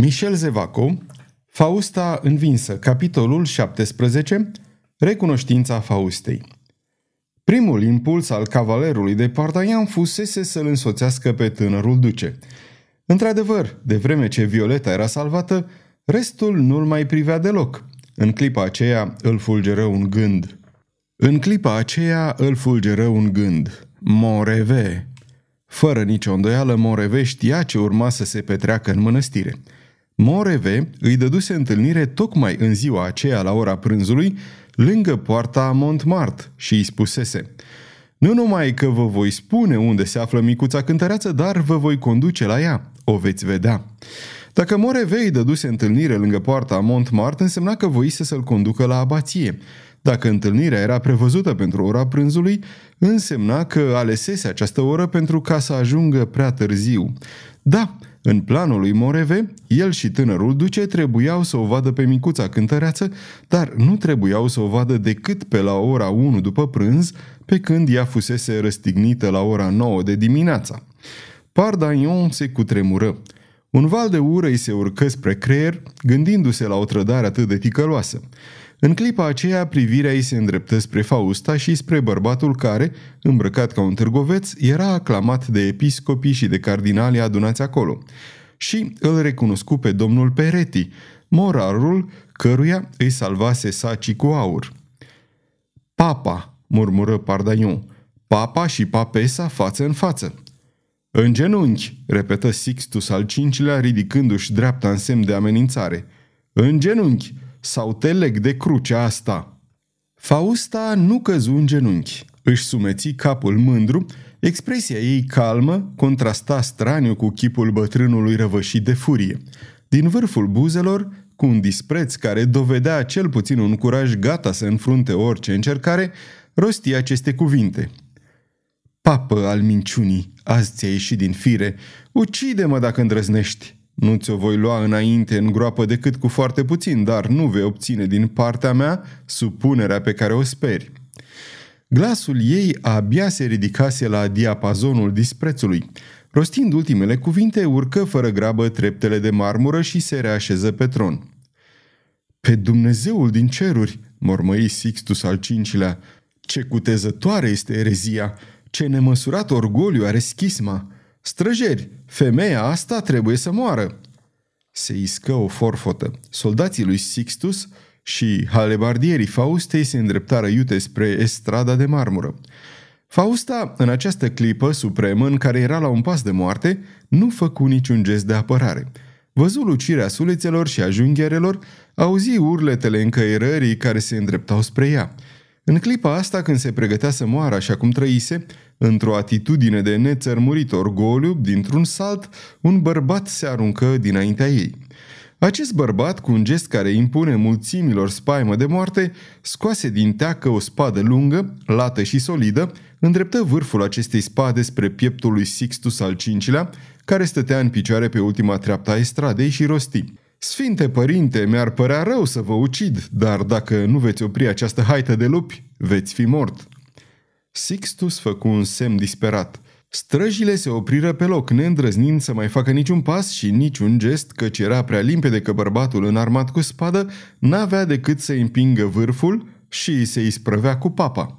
Michel Zevaco, Fausta învinsă, capitolul 17, Recunoștința Faustei. Primul impuls al cavalerului de Pardaian fusese să-l însoțească pe tânărul duce. Într-adevăr, de vreme ce Violeta era salvată, restul nu-l mai privea deloc. În clipa aceea îl fulgeră un gând. În clipa aceea îl fulgeră un gând. Moreve. Fără nicio îndoială, Moreve știa ce urma să se petreacă în mănăstire – Moreve îi dăduse întâlnire tocmai în ziua aceea la ora prânzului, lângă poarta Montmartre și îi spusese Nu numai că vă voi spune unde se află micuța cântăreață, dar vă voi conduce la ea. O veți vedea. Dacă Moreve îi dăduse întâlnire lângă poarta Montmartre, însemna că voise să-l conducă la abație. Dacă întâlnirea era prevăzută pentru ora prânzului, însemna că alesese această oră pentru ca să ajungă prea târziu. Da, în planul lui Moreve, el și tânărul duce trebuiau să o vadă pe micuța cântăreață, dar nu trebuiau să o vadă decât pe la ora 1 după prânz, pe când ea fusese răstignită la ora 9 de dimineața. Pardaion se cutremură. Un val de ură îi se urcă spre creier, gândindu-se la o trădare atât de ticăloasă. În clipa aceea, privirea ei se îndreptă spre Fausta și spre bărbatul care, îmbrăcat ca un târgoveț, era aclamat de episcopii și de cardinali adunați acolo. Și îl recunoscu pe domnul Peretti, morarul căruia îi salvase sacii cu aur. Papa, murmură Pardaion, papa și papesa față în față. În genunchi, repetă Sixtus al cincilea, ridicându-și dreapta în semn de amenințare. În genunchi, sau te leg de crucea asta. Fausta nu căzu în genunchi. Își sumeți capul mândru, expresia ei calmă contrasta straniu cu chipul bătrânului răvășit de furie. Din vârful buzelor, cu un dispreț care dovedea cel puțin un curaj gata să înfrunte orice încercare, rosti aceste cuvinte. Papă al minciunii, azi ți-a ieșit din fire, ucide-mă dacă îndrăznești. Nu ți-o voi lua înainte în groapă decât cu foarte puțin, dar nu vei obține din partea mea supunerea pe care o speri. Glasul ei abia se ridicase la diapazonul disprețului. Rostind ultimele cuvinte, urcă fără grabă treptele de marmură și se reașeză pe tron. Pe Dumnezeul din ceruri, mormăi Sixtus al cincilea, ce cutezătoare este erezia, ce nemăsurat orgoliu are schisma. Străjeri, femeia asta trebuie să moară. Se iscă o forfotă. Soldații lui Sixtus și halebardierii Faustei se îndreptară iute spre estrada de marmură. Fausta, în această clipă supremă în care era la un pas de moarte, nu făcu niciun gest de apărare. Văzu lucirea sulițelor și a jungherelor, auzi urletele încăierării care se îndreptau spre ea. În clipa asta, când se pregătea să moară așa cum trăise, Într-o atitudine de nețărmurit orgoliu, dintr-un salt, un bărbat se aruncă dinaintea ei. Acest bărbat, cu un gest care impune mulțimilor spaimă de moarte, scoase din teacă o spadă lungă, lată și solidă, îndreptă vârful acestei spade spre pieptul lui Sixtus al V-lea, care stătea în picioare pe ultima treaptă a estradei și rosti. Sfinte părinte, mi-ar părea rău să vă ucid, dar dacă nu veți opri această haită de lupi, veți fi mort. Sixtus făcu un semn disperat. Străjile se opriră pe loc, neîndrăznind să mai facă niciun pas și niciun gest, căci era prea limpede că bărbatul înarmat cu spadă n-avea decât să împingă vârful și se isprăvea cu papa.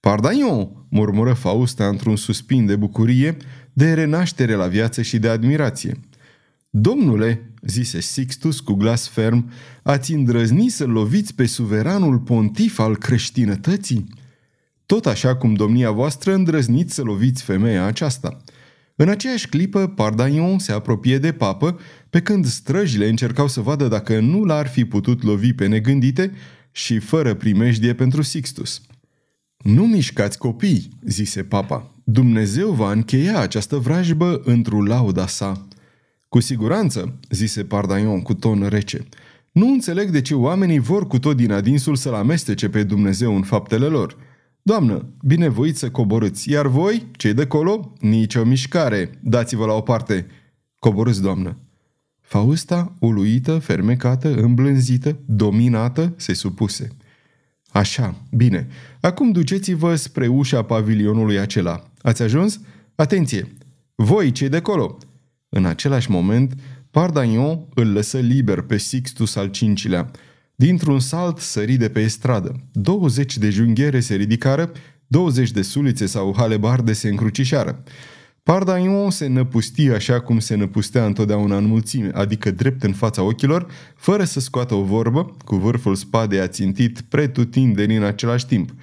Pardaion, murmură Fausta într-un suspin de bucurie, de renaștere la viață și de admirație. Domnule, zise Sixtus cu glas ferm, ați îndrăznit să loviți pe suveranul pontif al creștinătății? tot așa cum domnia voastră îndrăzniți să loviți femeia aceasta. În aceeași clipă, Pardaion se apropie de papă, pe când străjile încercau să vadă dacă nu l-ar fi putut lovi pe negândite și fără primejdie pentru Sixtus. Nu mișcați copii, zise papa. Dumnezeu va încheia această vrajbă într-o lauda sa. Cu siguranță, zise Pardaion cu ton rece. Nu înțeleg de ce oamenii vor cu tot din adinsul să-L amestece pe Dumnezeu în faptele lor – Doamnă, binevoit să coborâți, iar voi, cei de colo, nicio mișcare, dați-vă la o parte. Coborâți, doamnă. Fausta, uluită, fermecată, îmblânzită, dominată, se supuse. Așa, bine. Acum duceți-vă spre ușa pavilionului acela. Ați ajuns? Atenție! Voi, cei de colo! În același moment, Pardagnon îl lăsă liber pe Sixtus al V-lea. Dintr-un salt sări de pe estradă. 20 de junghiere se ridicară, 20 de sulițe sau halebarde se încrucișară. Pardaion se năpustia așa cum se năpustea întotdeauna în mulțime, adică drept în fața ochilor, fără să scoată o vorbă, cu vârful spadei ațintit pretutindeni în același timp.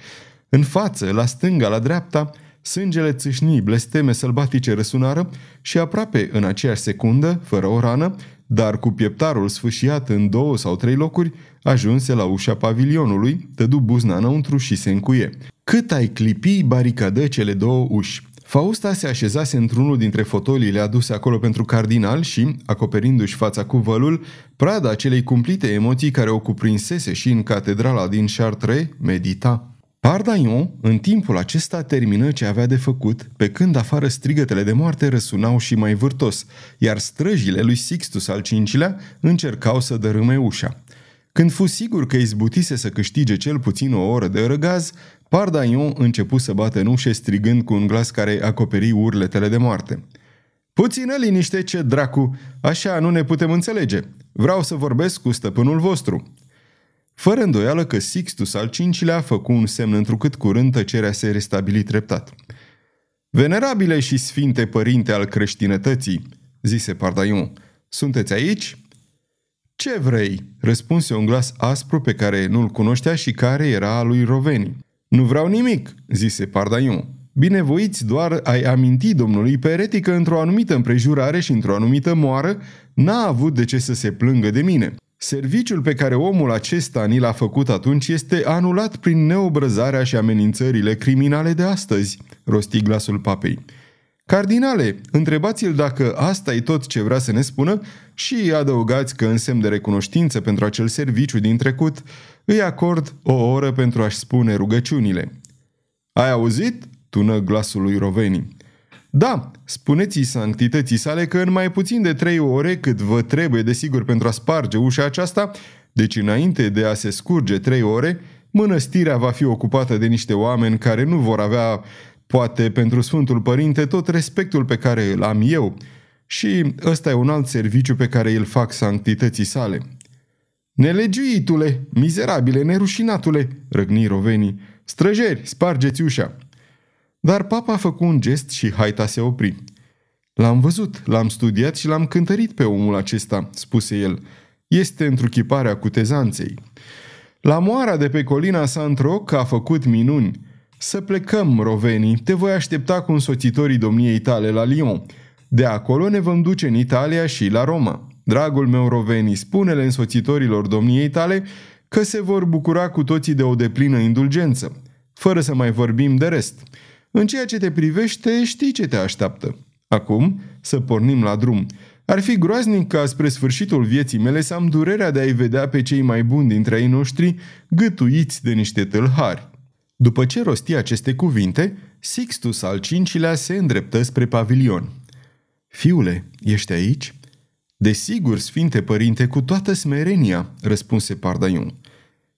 În față, la stânga, la dreapta, sângele țâșni, blesteme sălbatice răsunară și aproape în aceeași secundă, fără o rană, dar cu pieptarul sfâșiat în două sau trei locuri, ajunse la ușa pavilionului, dădu buzna înăuntru și se încuie. Cât ai clipi, baricadă cele două uși. Fausta se așezase într-unul dintre fotoliile aduse acolo pentru cardinal și, acoperindu-și fața cu vălul, prada acelei cumplite emoții care o cuprinsese și în catedrala din Chartres, medita. Pardaion, în timpul acesta, termină ce avea de făcut, pe când afară strigătele de moarte răsunau și mai vârtos, iar străjile lui Sixtus al V-lea încercau să dărâme ușa. Când fu sigur că izbutise să câștige cel puțin o oră de răgaz, Pardaion începu să bată în ușe strigând cu un glas care acoperi urletele de moarte. Puțină liniște, ce dracu! Așa nu ne putem înțelege. Vreau să vorbesc cu stăpânul vostru. Fără îndoială că Sixtus al V-lea făcu un semn întrucât curând tăcerea se restabili treptat. Venerabile și sfinte părinte al creștinătății, zise Pardaion, sunteți aici? Ce vrei? răspunse un glas aspru pe care nu-l cunoștea și care era al lui Roveni. Nu vreau nimic, zise Pardaion. Binevoiți doar ai aminti domnului Pereti că într-o anumită împrejurare și într-o anumită moară n-a avut de ce să se plângă de mine. Serviciul pe care omul acesta ni l-a făcut atunci este anulat prin neobrăzarea și amenințările criminale de astăzi, rosti glasul papei. Cardinale, întrebați-l dacă asta e tot ce vrea să ne spună și adăugați că în semn de recunoștință pentru acel serviciu din trecut îi acord o oră pentru a-și spune rugăciunile. Ai auzit?" tună glasul lui Roveni. Da, spuneți-i sanctității sale că în mai puțin de trei ore, cât vă trebuie desigur pentru a sparge ușa aceasta, deci înainte de a se scurge trei ore, mănăstirea va fi ocupată de niște oameni care nu vor avea, poate pentru Sfântul Părinte, tot respectul pe care îl am eu. Și ăsta e un alt serviciu pe care îl fac sanctității sale. Nelegiuitule, mizerabile, nerușinatule, răgni rovenii, străjeri, spargeți ușa. Dar papa a făcut un gest și haita se opri. L-am văzut, l-am studiat și l-am cântărit pe omul acesta, spuse el. Este întruchiparea cutezanței. La moara de pe colina Santroc a făcut minuni. Să plecăm, rovenii, te voi aștepta cu însoțitorii domniei tale la Lyon. De acolo ne vom duce în Italia și la Roma. Dragul meu Roveni, spune-le însoțitorilor domniei tale că se vor bucura cu toții de o deplină indulgență, fără să mai vorbim de rest. În ceea ce te privește, știi ce te așteaptă. Acum, să pornim la drum. Ar fi groaznic ca spre sfârșitul vieții mele să am durerea de a-i vedea pe cei mai buni dintre ei noștri gâtuiți de niște tâlhari. După ce rosti aceste cuvinte, Sixtus al cincilea se îndreptă spre pavilion. Fiule, ești aici?" Desigur, Sfinte Părinte, cu toată smerenia, răspunse Pardaion.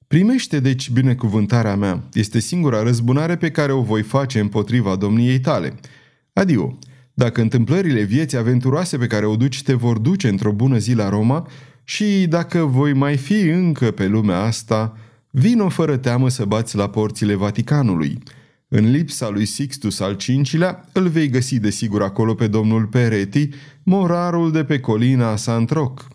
Primește deci binecuvântarea mea. Este singura răzbunare pe care o voi face împotriva domniei tale. Adio. Dacă întâmplările vieții aventuroase pe care o duci te vor duce într-o bună zi la Roma și dacă voi mai fi încă pe lumea asta, vino fără teamă să bați la porțile Vaticanului. În lipsa lui Sixtus al V-lea, îl vei găsi desigur acolo pe domnul Pereti, morarul de pe colina Santroc.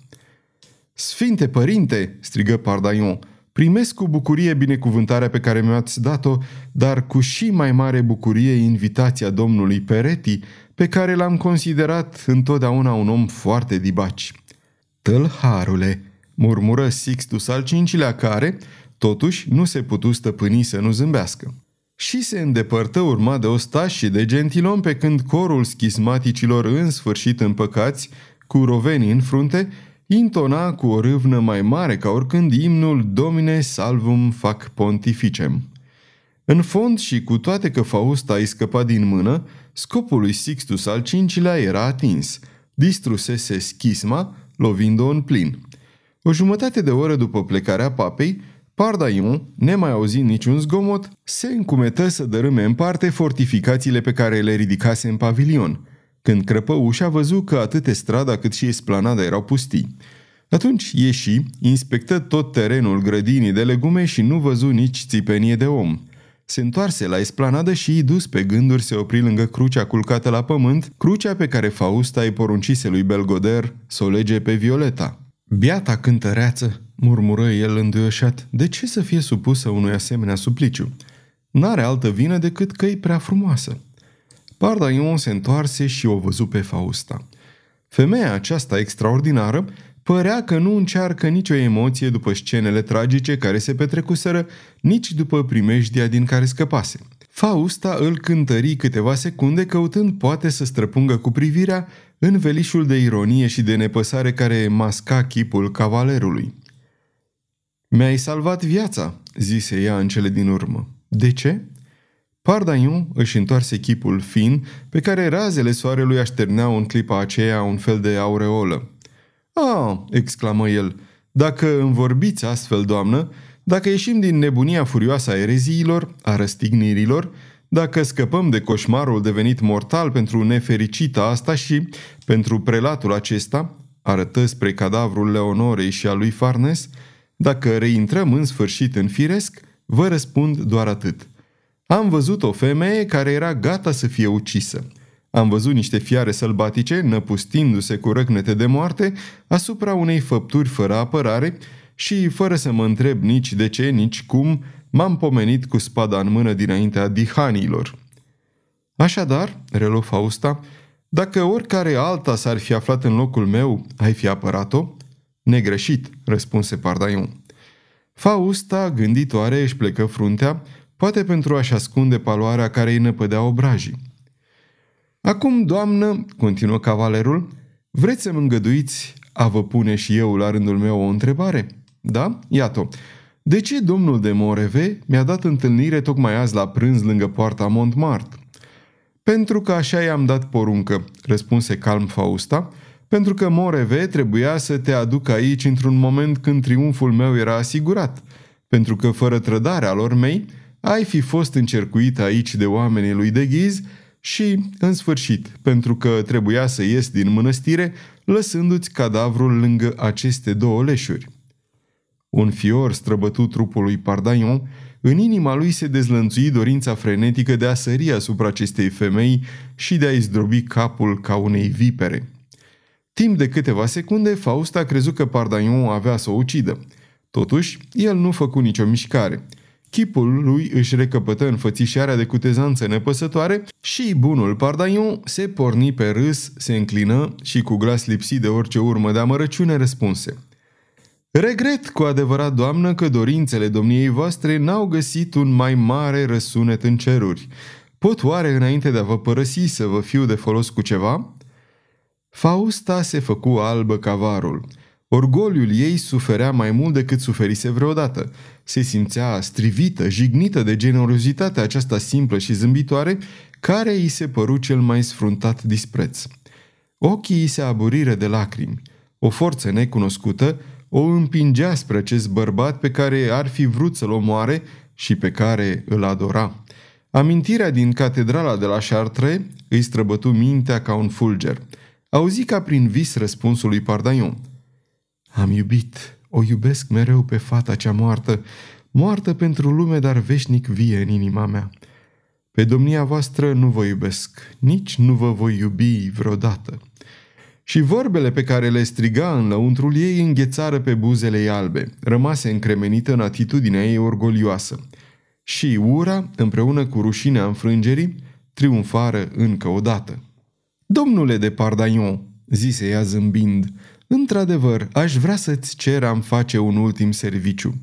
Sfinte părinte, strigă Pardaion, primesc cu bucurie binecuvântarea pe care mi-ați dat-o, dar cu și mai mare bucurie invitația domnului Pereti, pe care l-am considerat întotdeauna un om foarte dibaci. Tălharule, murmură Sixtus al V-lea care, totuși, nu se putu stăpâni să nu zâmbească și se îndepărtă urma de ostași și de gentilom pe când corul schismaticilor în sfârșit împăcați, cu rovenii în frunte, intona cu o râvnă mai mare ca oricând imnul Domine Salvum Fac Pontificem. În fond și cu toate că Fausta îi scăpa din mână, scopul lui Sixtus al V-lea era atins. Distrusese schisma, lovind-o în plin. O jumătate de oră după plecarea papei, Pardaion, nemai auzind niciun zgomot, se încumetă să dărâme în parte fortificațiile pe care le ridicase în pavilion. Când crăpă ușa, văzu că atât strada cât și esplanada erau pustii. Atunci ieși, inspectă tot terenul grădinii de legume și nu văzu nici țipenie de om. Se întoarse la esplanadă și, dus pe gânduri, se opri lângă crucea culcată la pământ, crucea pe care Fausta îi poruncise lui Belgoder să o lege pe Violeta. Biata cântăreață, murmură el înduioșat, de ce să fie supusă unui asemenea supliciu? N-are altă vină decât că e prea frumoasă. Pardaion se întoarse și o văzu pe Fausta. Femeia aceasta extraordinară părea că nu încearcă nicio emoție după scenele tragice care se petrecuseră, nici după primejdia din care scăpase. Fausta îl cântări câteva secunde căutând poate să străpungă cu privirea în velișul de ironie și de nepăsare care masca chipul cavalerului. Mi-ai salvat viața, zise ea în cele din urmă. De ce? Pardaiu își întoarse chipul fin, pe care razele soarelui așterneau în clipa aceea un fel de aureolă. Ah, exclamă el, dacă îmi vorbiți astfel, doamnă, dacă ieșim din nebunia furioasă a ereziilor, a răstignirilor, dacă scăpăm de coșmarul devenit mortal pentru nefericita asta și pentru prelatul acesta, arătă spre cadavrul Leonorei și a lui Farnes, dacă reintrăm în sfârșit în firesc, vă răspund doar atât. Am văzut o femeie care era gata să fie ucisă. Am văzut niște fiare sălbatice năpustindu-se cu răcnete de moarte asupra unei făpturi fără apărare și, fără să mă întreb nici de ce, nici cum, m-am pomenit cu spada în mână dinaintea dihanilor. Așadar, relo Fausta, dacă oricare alta s-ar fi aflat în locul meu, ai fi apărat-o? Negreșit, răspunse Pardaion. Fausta, gânditoare, își plecă fruntea, poate pentru a-și ascunde paloarea care îi năpădea obrajii. Acum, doamnă, continuă cavalerul, vreți să-mi îngăduiți a vă pune și eu la rândul meu o întrebare? Da? Iată. De ce domnul de Moreve mi-a dat întâlnire tocmai azi la prânz lângă poarta Montmartre? Pentru că așa i-am dat poruncă, răspunse calm Fausta, pentru că Moreve trebuia să te aduc aici într-un moment când triumful meu era asigurat, pentru că fără trădarea lor mei, ai fi fost încercuit aici de oamenii lui de ghiz și, în sfârșit, pentru că trebuia să ies din mănăstire, lăsându-ți cadavrul lângă aceste două leșuri. Un fior străbătut trupul lui Pardaion, în inima lui se dezlănțui dorința frenetică de a sări asupra acestei femei și de a-i zdrobi capul ca unei vipere. Timp de câteva secunde, Faust a crezut că Pardaion avea să o ucidă. Totuși, el nu făcu nicio mișcare – Chipul lui își recăpătă înfățișarea de cutezanță nepăsătoare și bunul Pardaion se porni pe râs, se înclină și cu glas lipsit de orice urmă de amărăciune răspunse. Regret cu adevărat, doamnă, că dorințele domniei voastre n-au găsit un mai mare răsunet în ceruri. Pot oare înainte de a vă părăsi să vă fiu de folos cu ceva?" Fausta se făcu albă cavarul. Orgoliul ei suferea mai mult decât suferise vreodată. Se simțea strivită, jignită de generozitatea aceasta simplă și zâmbitoare, care îi se păru cel mai sfruntat dispreț. Ochii îi se aburiră de lacrimi. O forță necunoscută o împingea spre acest bărbat pe care ar fi vrut să-l omoare și pe care îl adora. Amintirea din catedrala de la Chartres îi străbătu mintea ca un fulger. Auzi ca prin vis răspunsul lui Pardaion – am iubit, o iubesc mereu pe fata cea moartă, moartă pentru lume, dar veșnic vie în inima mea. Pe domnia voastră nu vă iubesc, nici nu vă voi iubi vreodată. Și vorbele pe care le striga în lăuntrul ei înghețară pe buzele ei albe, rămase încremenită în atitudinea ei orgolioasă. Și ura, împreună cu rușinea înfrângerii, triumfară încă o dată. Domnule de Pardaion, zise ea zâmbind, Într-adevăr, aș vrea să-ți cer am face un ultim serviciu.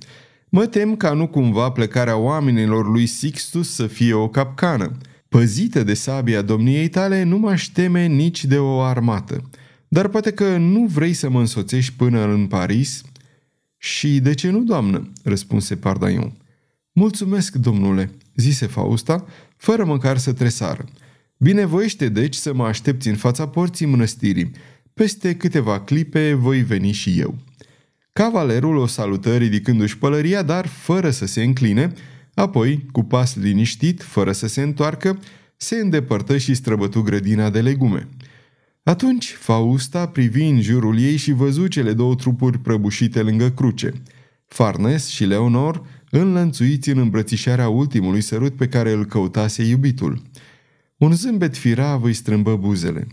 Mă tem ca nu cumva plecarea oamenilor lui Sixtus să fie o capcană. Păzită de sabia domniei tale, nu m-aș teme nici de o armată. Dar poate că nu vrei să mă însoțești până în Paris?" Și de ce nu, doamnă?" răspunse Pardaion. Mulțumesc, domnule," zise Fausta, fără măcar să tresară. Binevoiește deci să mă aștepți în fața porții mănăstirii. Peste câteva clipe voi veni și eu. Cavalerul o salută ridicându-și pălăria, dar fără să se încline, apoi, cu pas liniștit, fără să se întoarcă, se îndepărtă și străbătu grădina de legume. Atunci Fausta privi în jurul ei și văzu cele două trupuri prăbușite lângă cruce. Farnes și Leonor înlănțuiți în îmbrățișarea ultimului sărut pe care îl căutase iubitul. Un zâmbet firav îi strâmbă buzele.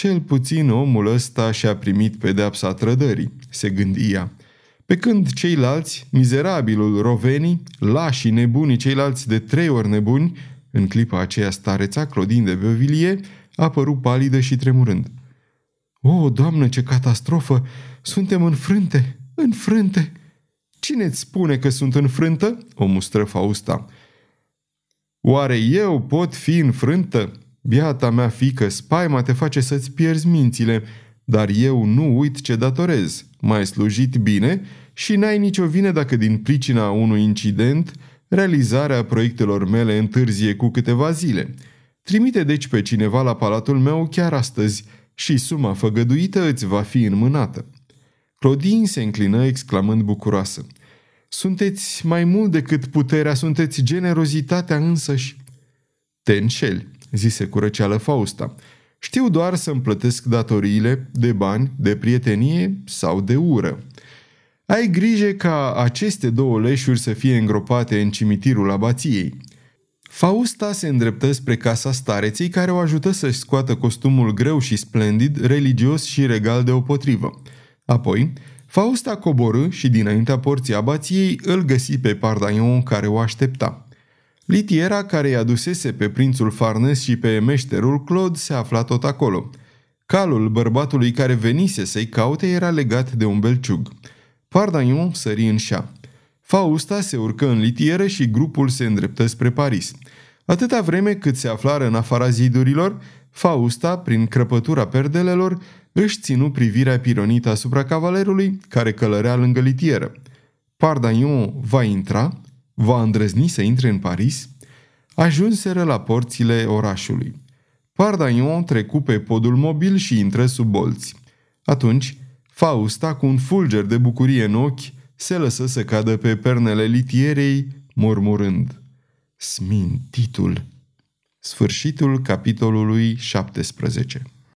Cel puțin omul ăsta și-a primit pedeapsa trădării, se gândi ea. Pe când ceilalți, mizerabilul Roveni, lași nebuni, ceilalți de trei ori nebuni, în clipa aceea stareța, Clodin de Bevilie, a apărut palidă și tremurând. O, doamnă, ce catastrofă! Suntem înfrânte! Înfrânte! Cine-ți spune că sunt înfrântă?" o mustră Fausta. Oare eu pot fi înfrântă? Biata mea fică, spaima te face să-ți pierzi mințile, dar eu nu uit ce datorez. M-ai slujit bine și n-ai nicio vină dacă din pricina unui incident realizarea proiectelor mele întârzie cu câteva zile. Trimite deci pe cineva la palatul meu chiar astăzi și suma făgăduită îți va fi înmânată. Claudine se înclină exclamând bucuroasă. Sunteți mai mult decât puterea, sunteți generozitatea însăși. Te înșeli, zise cu răceală Fausta. Știu doar să-mi plătesc datoriile de bani, de prietenie sau de ură. Ai grijă ca aceste două leșuri să fie îngropate în cimitirul abației. Fausta se îndreptă spre casa stareței care o ajută să-și scoată costumul greu și splendid, religios și regal de opotrivă. Apoi, Fausta coborâ și dinaintea porții abației îl găsi pe Pardaion care o aștepta. Litiera care i adusese pe prințul Farnes și pe meșterul Claude se afla tot acolo. Calul bărbatului care venise să-i caute era legat de un belciug. Pardaion sări în șa. Fausta se urcă în litieră și grupul se îndreptă spre Paris. Atâta vreme cât se aflară în afara zidurilor, Fausta, prin crăpătura perdelelor, își ținu privirea pironită asupra cavalerului care călărea lângă litieră. Pardaion va intra? Va îndrăzni să intre în Paris? Ajunseră la porțile orașului. Pardaion trecu pe podul mobil și intră sub bolți. Atunci, Fausta, cu un fulger de bucurie în ochi, se lăsă să cadă pe pernele litierei, murmurând Smintitul! Sfârșitul capitolului 17